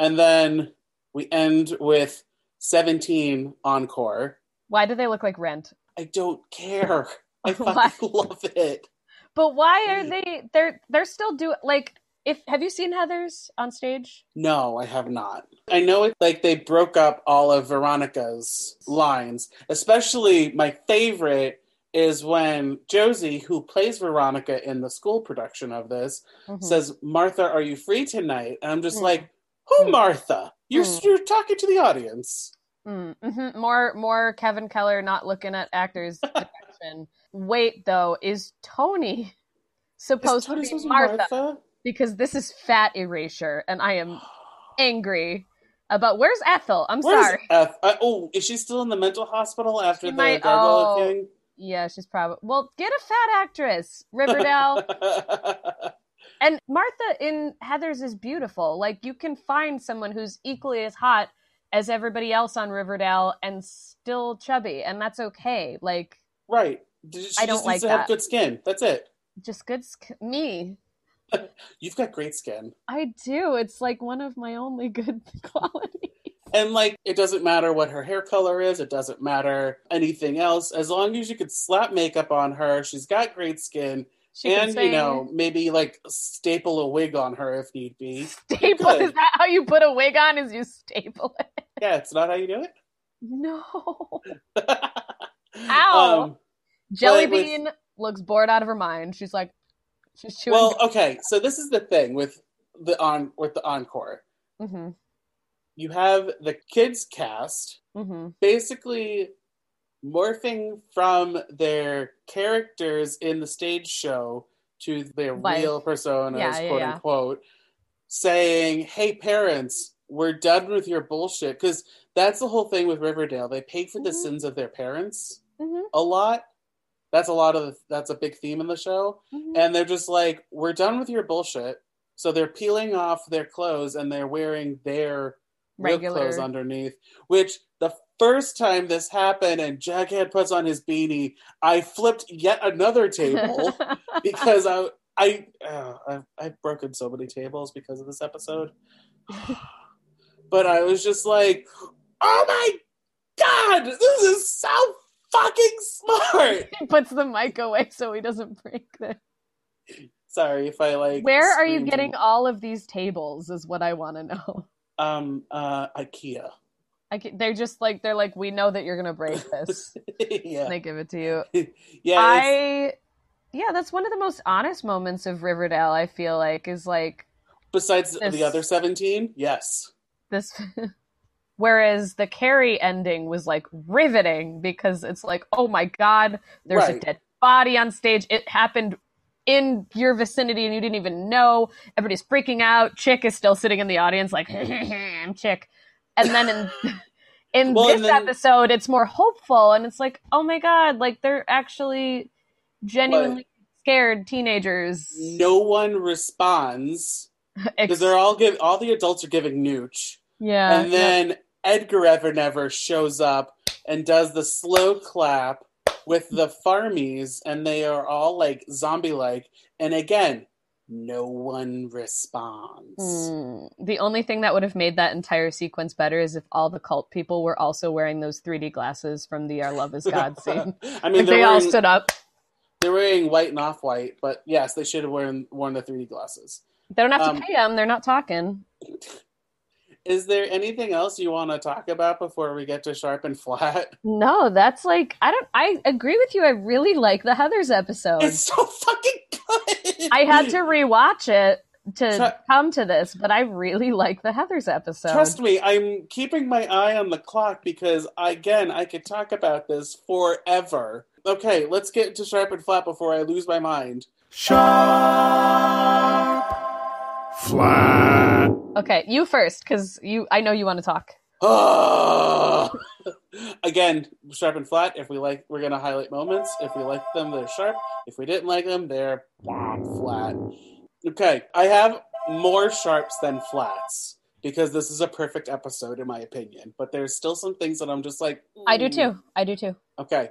and then we end with 17 encore. why do they look like rent I don't care. I fucking love it. But why are mm. they? They're they're still doing like. If have you seen Heather's on stage? No, I have not. I know it like they broke up all of Veronica's lines. Especially my favorite is when Josie, who plays Veronica in the school production of this, Mhm. says, "Martha, are you free tonight?" And I'm just Mm. like, "Who, Mm. Martha? You're Mm. you're talking to the audience." Mm, mhm. More more Kevin Keller not looking at actors' direction. Wait though, is Tony Is supposed Tony to be supposed to be Martha? Martha? Because this is fat erasure, and I am angry. About where's Ethel? I'm Where's sorry. Uh, oh, is she still in the mental hospital after She the might- Gargoyle oh. King? Yeah, she's probably. Well, get a fat actress, Riverdale. and Martha in Heather's is beautiful. Like you can find someone who's equally as hot as everybody else on Riverdale and still chubby, and that's okay. Like right. She I don't just like to have good skin. That's it. just good sk- me. You've got great skin. I do. It's like one of my only good qualities. And like, it doesn't matter what her hair color is. It doesn't matter anything else. As long as you could slap makeup on her, she's got great skin. She and you know, maybe like staple a wig on her if need be. staple. Is that how you put a wig on? Is you staple it? Yeah, it's not how you do it. No. Ow. Um, Jelly But with- Bean looks bored out of her mind. She's like, she's chewing. well, okay. So this is the thing with the on with the encore. hmm You have the kids cast hmm basically morphing from their characters in the stage show to their real personas, Yeah, yeah, quote yeah. unquote, saying, "Hey, parents, we're done with your bullshit." Because that's the whole thing with Riverdale. They pay for the Mhm. sins of their parents hmm a lot. That's a lot of that's a big theme in the show, hmm and they're just like, "We're done with your bullshit." So they're peeling off their clothes and they're wearing their real Regular. clothes underneath. Which the first time this happened and Jughead puts on his beanie, I flipped yet another table because I I uh, I've, I've broken so many tables because of this episode. but I was just like, oh my god, this is so fucking smart. he puts the mic away so he doesn't break the. Sorry if I like. Where are you getting all of these tables? Is what I want to know. um uh IKEA? I can, they're just like they're like we know that you're gonna break this. yeah, and they give it to you. yeah. I yeah, that's one of the most honest moments of Riverdale. I feel like is like Besides This- the other 17? Yes. this. Whereas the Carrie ending was like riveting because it's like, oh my god, there's a dead body on stage. It happened in your vicinity and you didn't even know. Everybody's freaking out. Chick is still sitting in the audience like, I'm Chick. And then in in Well, this then- episode, it's more hopeful and it's like, oh my god, like they're actually genuinely scared teenagers. No one responds because they're all give all the adults are giving nooch, yeah. and then Edgar Evernever shows up and does the slow clap with the farmies, and they are all like zombie like, and again, no one responds. Mm, the only thing that would have made that entire sequence better is if all the cult people were also wearing those 3D glasses from the Our Love Is God scene. I mean, like they all stood up. they're wearing white and off white, but yes, they should have worn worn the 3D glasses. They don't have to um, pay them. They're not talking. Is there anything else you want to talk about before we get to sharp and flat? No, that's like I don't. I agree with you. I really like the Heather's episode. It's so fucking good. I had to rewatch it to Tru- come to this, but I really like the Heather's episode. Trust me, I'm keeping my eye on the clock because again, I could talk about this forever. Okay, let's get to sharp and flat before I lose my mind. Sharp, flat. Okay, you first, because you. I know you want to talk. Again, sharp and flat. If we like, we're gonna highlight moments. If we like them, they're sharp. If we didn't like them, they're flat. Okay, I have more sharps than flats because this is a perfect episode in my opinion. But there's still some things that I'm just like. I do mm. too. I do too. Okay,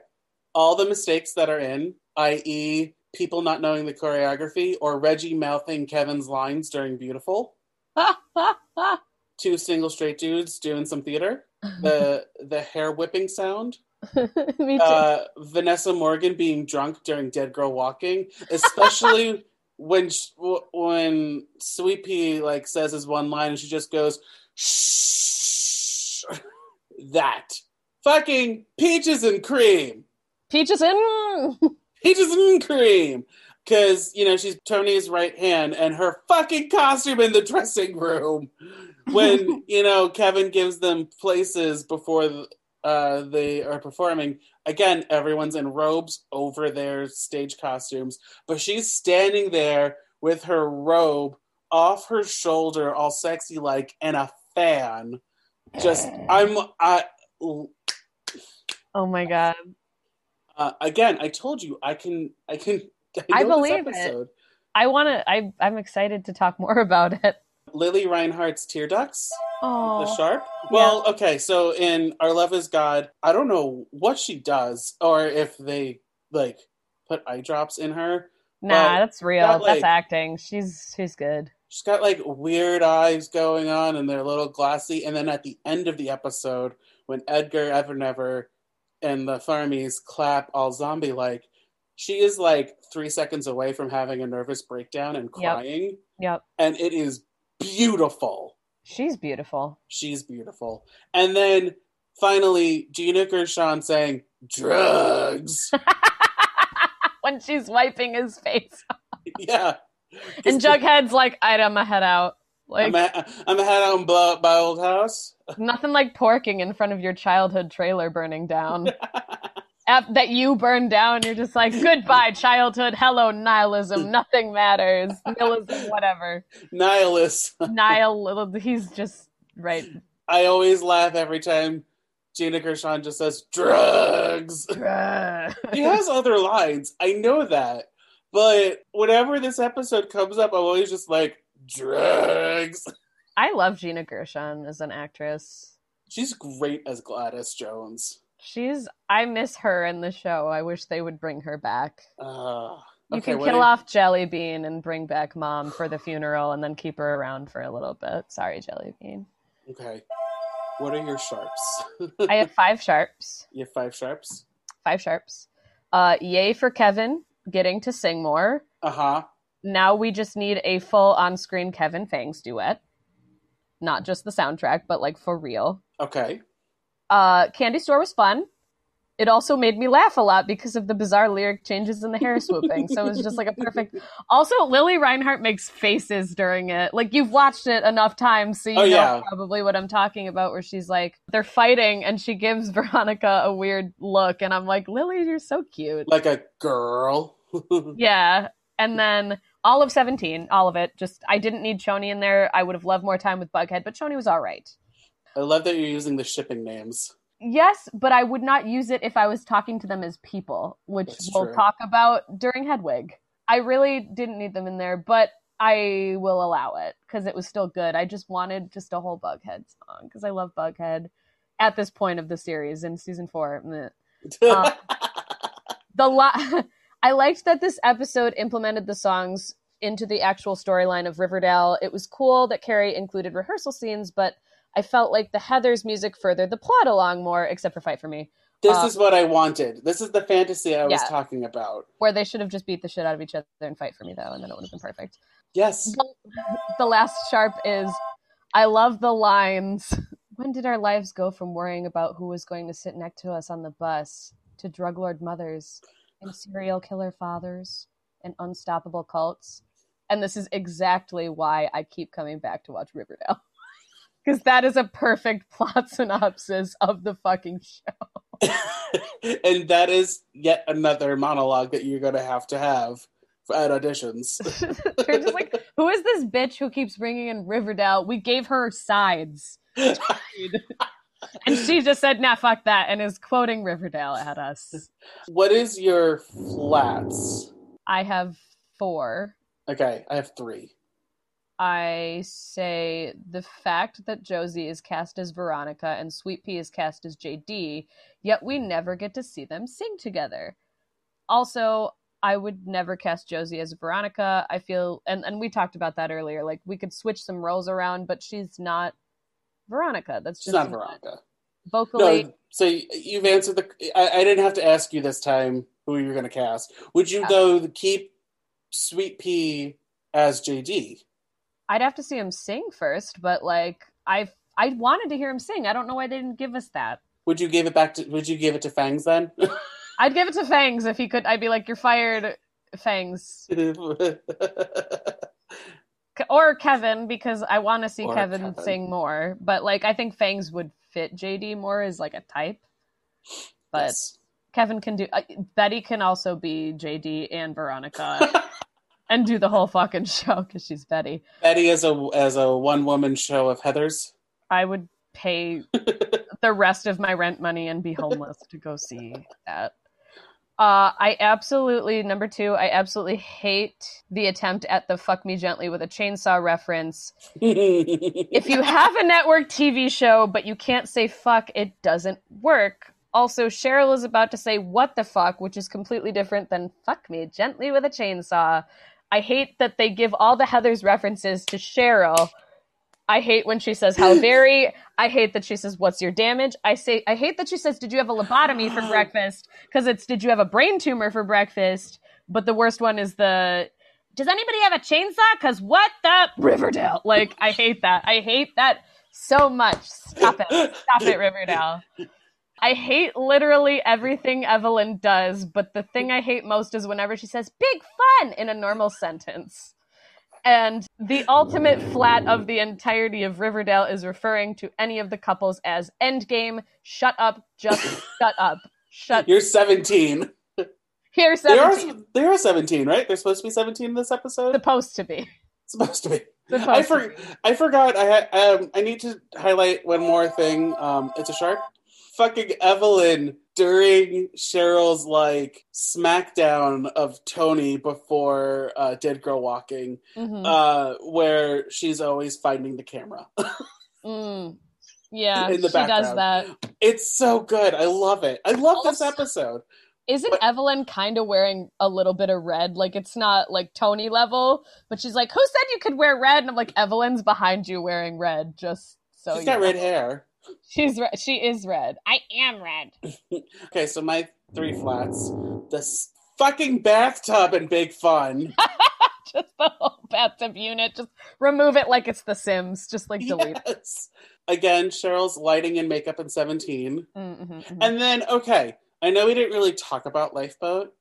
all the mistakes that are in, i.e., people not knowing the choreography or Reggie mouthing Kevin's lines during Beautiful. Two single straight dudes doing some theater. The the hair whipping sound. Me too. uh, Vanessa Morgan being drunk during Dead Girl Walking, especially when sh- w- when Sweet Pea like says his one line and she just goes shh. That fucking peaches and cream, Peaches and peaches and cream. Because you know she's Tony's right hand, and her fucking costume in the dressing room when you know Kevin gives them places before uh, they are performing. Again, everyone's in robes over their stage costumes, but she's standing there with her robe off her shoulder, all sexy like, and a fan, just I'm I Oh my god. uh, again. I told you I can I can. I know this believe it. I want to. I I'm excited to talk more about it. Lili Reinhart's tear ducts. Oh, the sharp. Well, okay, so in Our Love Is God, I don't know what she does, or if they like put eye drops in her. nah, that's real. got, that's acting. She's she's good. She's got like weird eyes going on, and they're a little glassy. And then at the end of the episode, when Edgar Evernever and the Farmies clap all zombie like, she is like three seconds away from having a nervous breakdown and crying, Yep, and it is beautiful. she's beautiful. She's beautiful. And then finally, Gina Gershon saying, drugs. when she's wiping his face, off. yeah. and Jughead's like, "I'd my head out." Like I'm, a, I'm head out and blow up my old house. nothing like porking in front of your childhood trailer burning down. That you burn down, you're just like, goodbye, childhood. Hello, nihilism. Nothing matters. Nihilism, whatever. Nihilist. Nihil, he's just right. I always laugh every time Gina Gershon just says, drugs. He has other lines. I know that. But whenever this episode comes up, I'm always just like, drugs. I love Gina Gershon as an actress. She's great as Gladys Jones. She's I miss her in the show. I wish they would bring her back. Uh, You okay, can kill do- off Jelly Bean and bring back Mom for the funeral and then keep her around for a little bit. Sorry, Jelly Bean. Okay. What are your sharps? I have five sharps. you have five sharps? Five sharps. Uh yay for Kevin getting to sing more. Uh huh. Now we just need a full on-screen Kevin Fangs duet. Not just the soundtrack, but like for real. Okay. Uh Candy Store was fun. It also made me laugh a lot because of the bizarre lyric changes in the hair swooping. So it was just like a perfect. Also, Lili Reinhart makes faces during it. Like you've watched it enough times, so you Oh, know yeah. probably what I'm talking about. Where she's like, they're fighting, and she gives Veronica a weird look, and I'm like, Lili, you're so cute. Like a girl. Yeah. And then all of 17, all of it. Just, I didn't need Choni in there. I would have loved more time with Bughead, but Choni was all right. I love that you're using the shipping names. Yes, but I would not use it if I was talking to them as people, which That's we'll true. talk about during Hedwig. I really didn't need them in there, but I will allow it because it was still good. I just wanted just a whole Bughead song because I love Bughead at this point of the series in season four. Uh, the li- I liked that this episode implemented the songs into the actual storyline of Riverdale. It was cool that Carrie included rehearsal scenes, but I felt like the Heather's music furthered the plot along more, except for Fight for Me, this Uh, is what I wanted. This is the fantasy I was talking about. where they should have just beat the shit out of each other and fight for me though, and then it would have been perfect. Yes. The last sharp is I love the lines. When did our lives go from worrying about who was going to sit next to us on the bus to drug lord mothers and serial killer fathers and unstoppable cults? And this is exactly why I keep coming back to watch Riverdale. Because that is a perfect plot synopsis of the fucking show. and that is yet another monologue that you're going to have to have at auditions. They're just like, who is this bitch who keeps bringing in Riverdale? We gave her sides. and she just said, nah, fuck that, and is quoting Riverdale at us. what is your flats? I have four. Okay, I have three. I say the fact that Josie is cast as Veronica and Sweet Pea is cast as JD, yet we never get to see them sing together. Also, I would never cast Josie as Veronica. I feel, and, and we talked about that earlier. Like, we could switch some roles around, but she's not Veronica. That's She's just not Veronica. vocally. No, so you've answered the. I, I didn't have to ask you this time who you're going to cast. Would you Yeah. though keep Sweet Pea as JD? I'd have to see him sing first, but like, I I wanted to hear him sing. I don't know why they didn't give us that. Would you give it back to? Would you give it to Fangs then? I'd give it to Fangs if he could. I'd be like, "You're fired, Fangs," or Kevin because I want to see Kevin, Kevin. sing more. But like, I think Fangs would fit JD more as like a type. But Yes. Kevin can do. Uh, Betty can also be JD and Veronica and do the whole fucking show because she's Betty. Betty as a as a one woman show of Heather's. I would pay the rest of my rent money and be homeless to go see that. Uh, I absolutely number two. I absolutely hate the attempt at the "fuck me gently" with a chainsaw reference. if you have a network TV show but you can't say "fuck," it doesn't work. Also, Cheryl is about to say "what the fuck," which is completely different than "fuck me gently with a chainsaw." I hate that they give all the Heather's references to Cheryl. I hate when she says "how very." I hate that she says "what's your damage." I say I hate that she says "did you have a lobotomy for oh. breakfast?" Because it's "did you have a brain tumor for breakfast?" But the worst one is the "does anybody have a chainsaw?" Because what the Riverdale? Like I hate that. I hate that so much. Stop it. Stop it, Riverdale. I hate literally everything Evelyn does, but the thing I hate most is whenever she says big fun in a normal sentence. And the ultimate flat of the entirety of Riverdale is referring to any of the couples as endgame. Shut up, just shut up. Shut You're 17. Here, They are, 17. they are 17, right? They're supposed to be 17 in this episode? Supposed to be. supposed to be. Supposed I, to for, I forgot. I um, I need to highlight one more thing. Um, it's a shark. Fucking Evelyn during Cheryl's like smackdown of Tony before uh, Dead Girl Walking, Mhm. uh, where she's always finding the camera. Mm. Yeah, in the she does that. it's so good. I love it. I love this episode. Isn't But- Evelyn kind of wearing a little bit of red? Like it's not like Tony level, but she's like, "Who said you could wear red?" And I'm like, "Evelyn's behind you wearing red." Just so She's you got know. red hair. She's re- she is red. I am red. Okay, so my three flats. This fucking bathtub and big fun. just the whole bathtub unit. Just remove it like it's The Sims. Just like delete. it. yes. Again, Cheryl's lighting and makeup in 17. Mm, mhm, mhm. And then, okay, I know we didn't really talk about Lifeboat,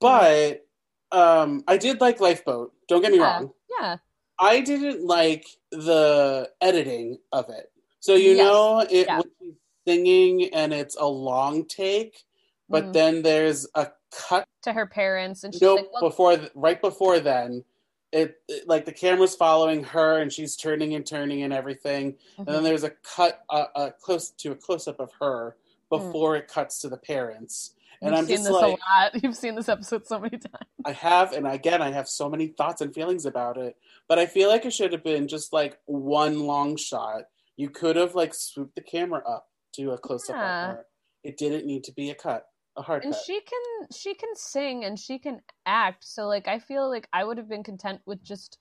but um, I did like Lifeboat. Don't get me Yeah. wrong. yeah, I didn't like the editing of it. So you Yes. know it Yeah. when she's singing and it's a long take, but Mhm. then there's a cut to her parents, and she's nope like, "Well, before right before then it, it- like the camera's following her and she's turning and turning and everything and then mhm. there's a cut uh, uh, close to a close-up of her Hmm. before it cuts to the parents and You've i'm seen just this like a lot. You've seen this episode so many times. i have and again i have so many thoughts and feelings about it but i feel like it should have been just like one long shot you could have like swooped the camera up to a close-up Yeah. of her it didn't need to be a cut a hard cut. and cut she can she can sing and she can act so like i feel like i would have been content with just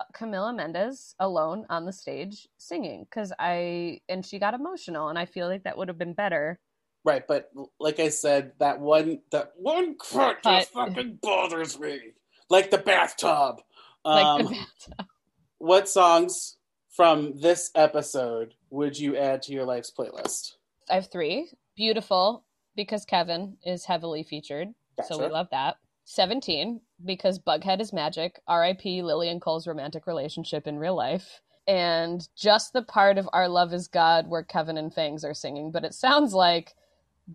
uh, camila mendes alone on the stage singing because i and she got emotional and i feel like that would have been better Right, but like I said, that one that one cut just fucking bothers me. Like the bathtub. like Um, the bathtub. what songs from this episode would you add to your life's playlist? i have three. Beautiful because kevin is heavily featured so we love that. 17 because bughead is magic rip lili and cole's romantic relationship in real life and just the part of our love is god where kevin and fangs are singing but it sounds like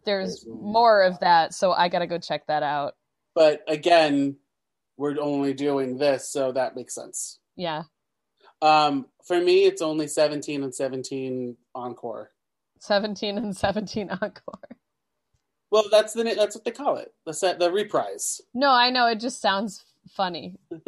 there's There's more of that so i gotta go check that out. But again, we're only doing this, so that makes sense. yeah Um, for me, it's only 17 and 17 encore. 17 and 17 encore Well, that's the that's what they call it. The set, the reprise. no i know it just sounds funny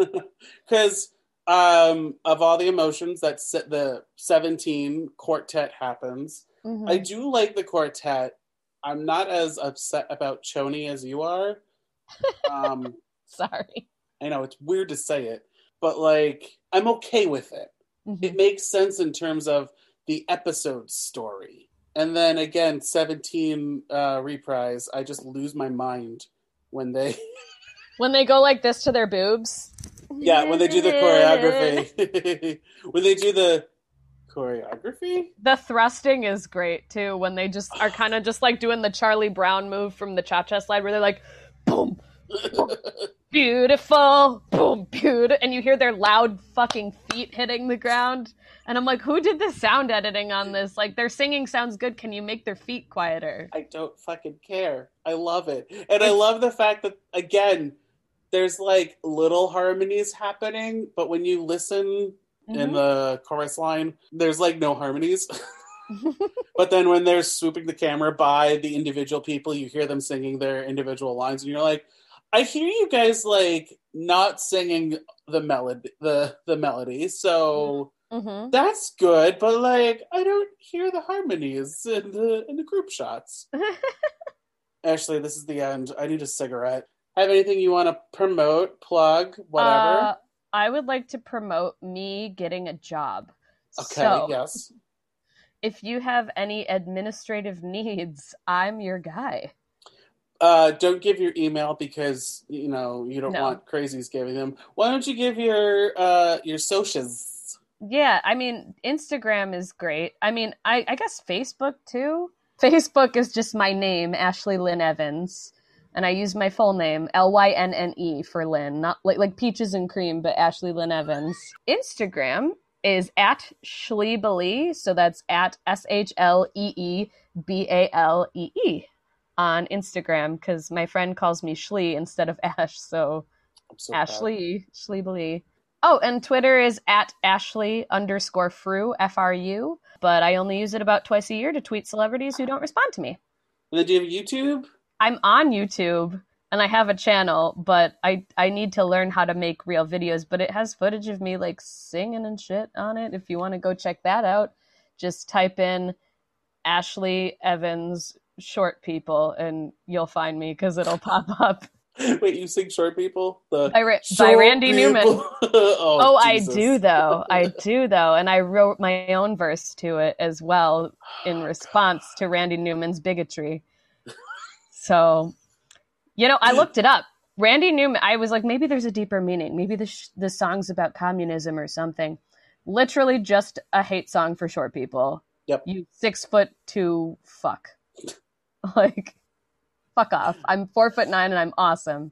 because um, of all the emotions that se- the 17 quartet happens Mhm. i do like the quartet i'm not as upset about choni as you are um, sorry i know it's weird to say it but like i'm okay with it Mhm. it makes sense in terms of the episode story and then again 17 uh, reprise i just lose my mind when they when they go like this to their boobs Yeah, when they do the choreography. when they do the choreography? The thrusting is great too when they just are kind of just like doing the Charlie Brown move from the cha cha slide where they're like, boom, beautiful, boom, beautiful. And you hear their loud fucking feet hitting the ground. And I'm like, who did the sound editing on this? Like, their singing sounds good. Can you make their feet quieter? I don't fucking care. I love it. And I love the fact that, again, there's like little harmonies happening, but when you listen in Mhm. the chorus line, there's like no harmonies. but then when they're swooping the camera by the individual people, you hear them singing their individual lines, and you're like, I hear you guys like not singing the melody, the the melody, so hmm that's good. But like, I don't hear the harmonies in the in the group shots. Ashley, this is the end. I need a cigarette. Have anything you want to promote, plug, whatever? Uh, I would like to promote me getting a job. okay, So, yes. if you have any administrative needs, I'm your guy. Uh, don't give your email because you know you don't No. want crazies giving them. Why don't you give your uh your socials? Yeah, I mean, Instagram is great. I mean, I, I guess Facebook too. Facebook is just my name, Ashley Lynn Evans, and I use my full name, L Y N N E for Lynn, not like like peaches and cream, but Ashley Lynn Evans. Instagram is at Shleebalee, so that's at S H L E E B A L E E on Instagram because my friend calls me Shlee instead of Ash, so so. Ashley. Oh, and Twitter is at Ashley underscore Fru F R U. But I only use it about twice a year to tweet celebrities who don't respond to me. Do you have YouTube? I'm on YouTube and I have a channel, but I I need to learn how to make real videos. But it has footage of me like singing and shit on it. If you want to go check that out, just type in Ashley Evans short people and you'll find me because it'll pop up. Wait, you sing short people? The By, Ra- by Randy Newman. Oh, Oh, I do though. I do though, and I wrote my own verse to it as well in response to Randy Newman's bigotry. So, you know, I looked it up. Randy Newman. I was like, maybe there's a deeper meaning. Maybe the sh- the song's about communism or something. Literally, just a hate song for short people. Yep. You six foot two fuck. like, fuck off. I'm four foot nine and I'm awesome.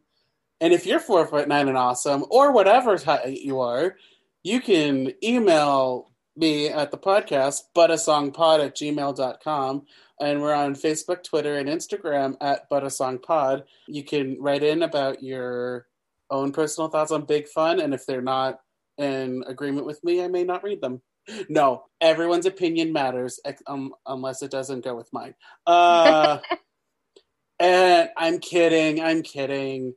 And if you're four foot nine and awesome, or whatever height you are, you can email me at the podcast, buttasongpod at gmail.com. And we're on Facebook, Twitter, and Instagram at buttasongpod. You can write in about your own personal thoughts on Big Fun, and if they're not in agreement with me, I may not read them. No, everyone's opinion matters, um, unless it doesn't go with mine. Uh, and I'm kidding. I'm kidding.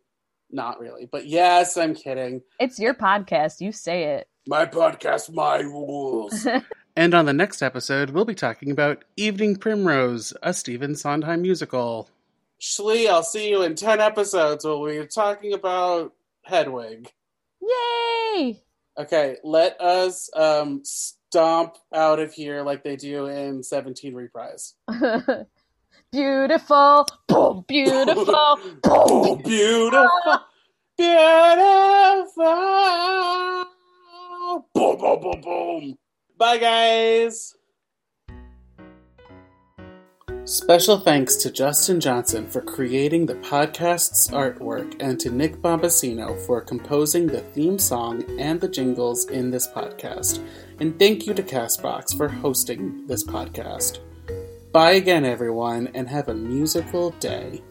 Not really, but yes, I'm kidding. It's your podcast. You say it. My podcast, my rules. and on the next episode, we'll be talking about Evening Primrose, a Stephen Sondheim musical. Shlee, I'll see you in 10 episodes where we're talking about Hedwig. Yay! Okay, let us um, stomp out of here like they do in 17 Reprise. beautiful, boom, beautiful, Oh, beautiful, beautiful. Boom, boom, boom, boom. Bye, guys. Special thanks to Justin Johnson for creating the podcast's artwork and to Nick Bombasino for composing the theme song and the jingles in this podcast. And thank you to Castbox for hosting this podcast. Bye again, everyone, and have a musical day.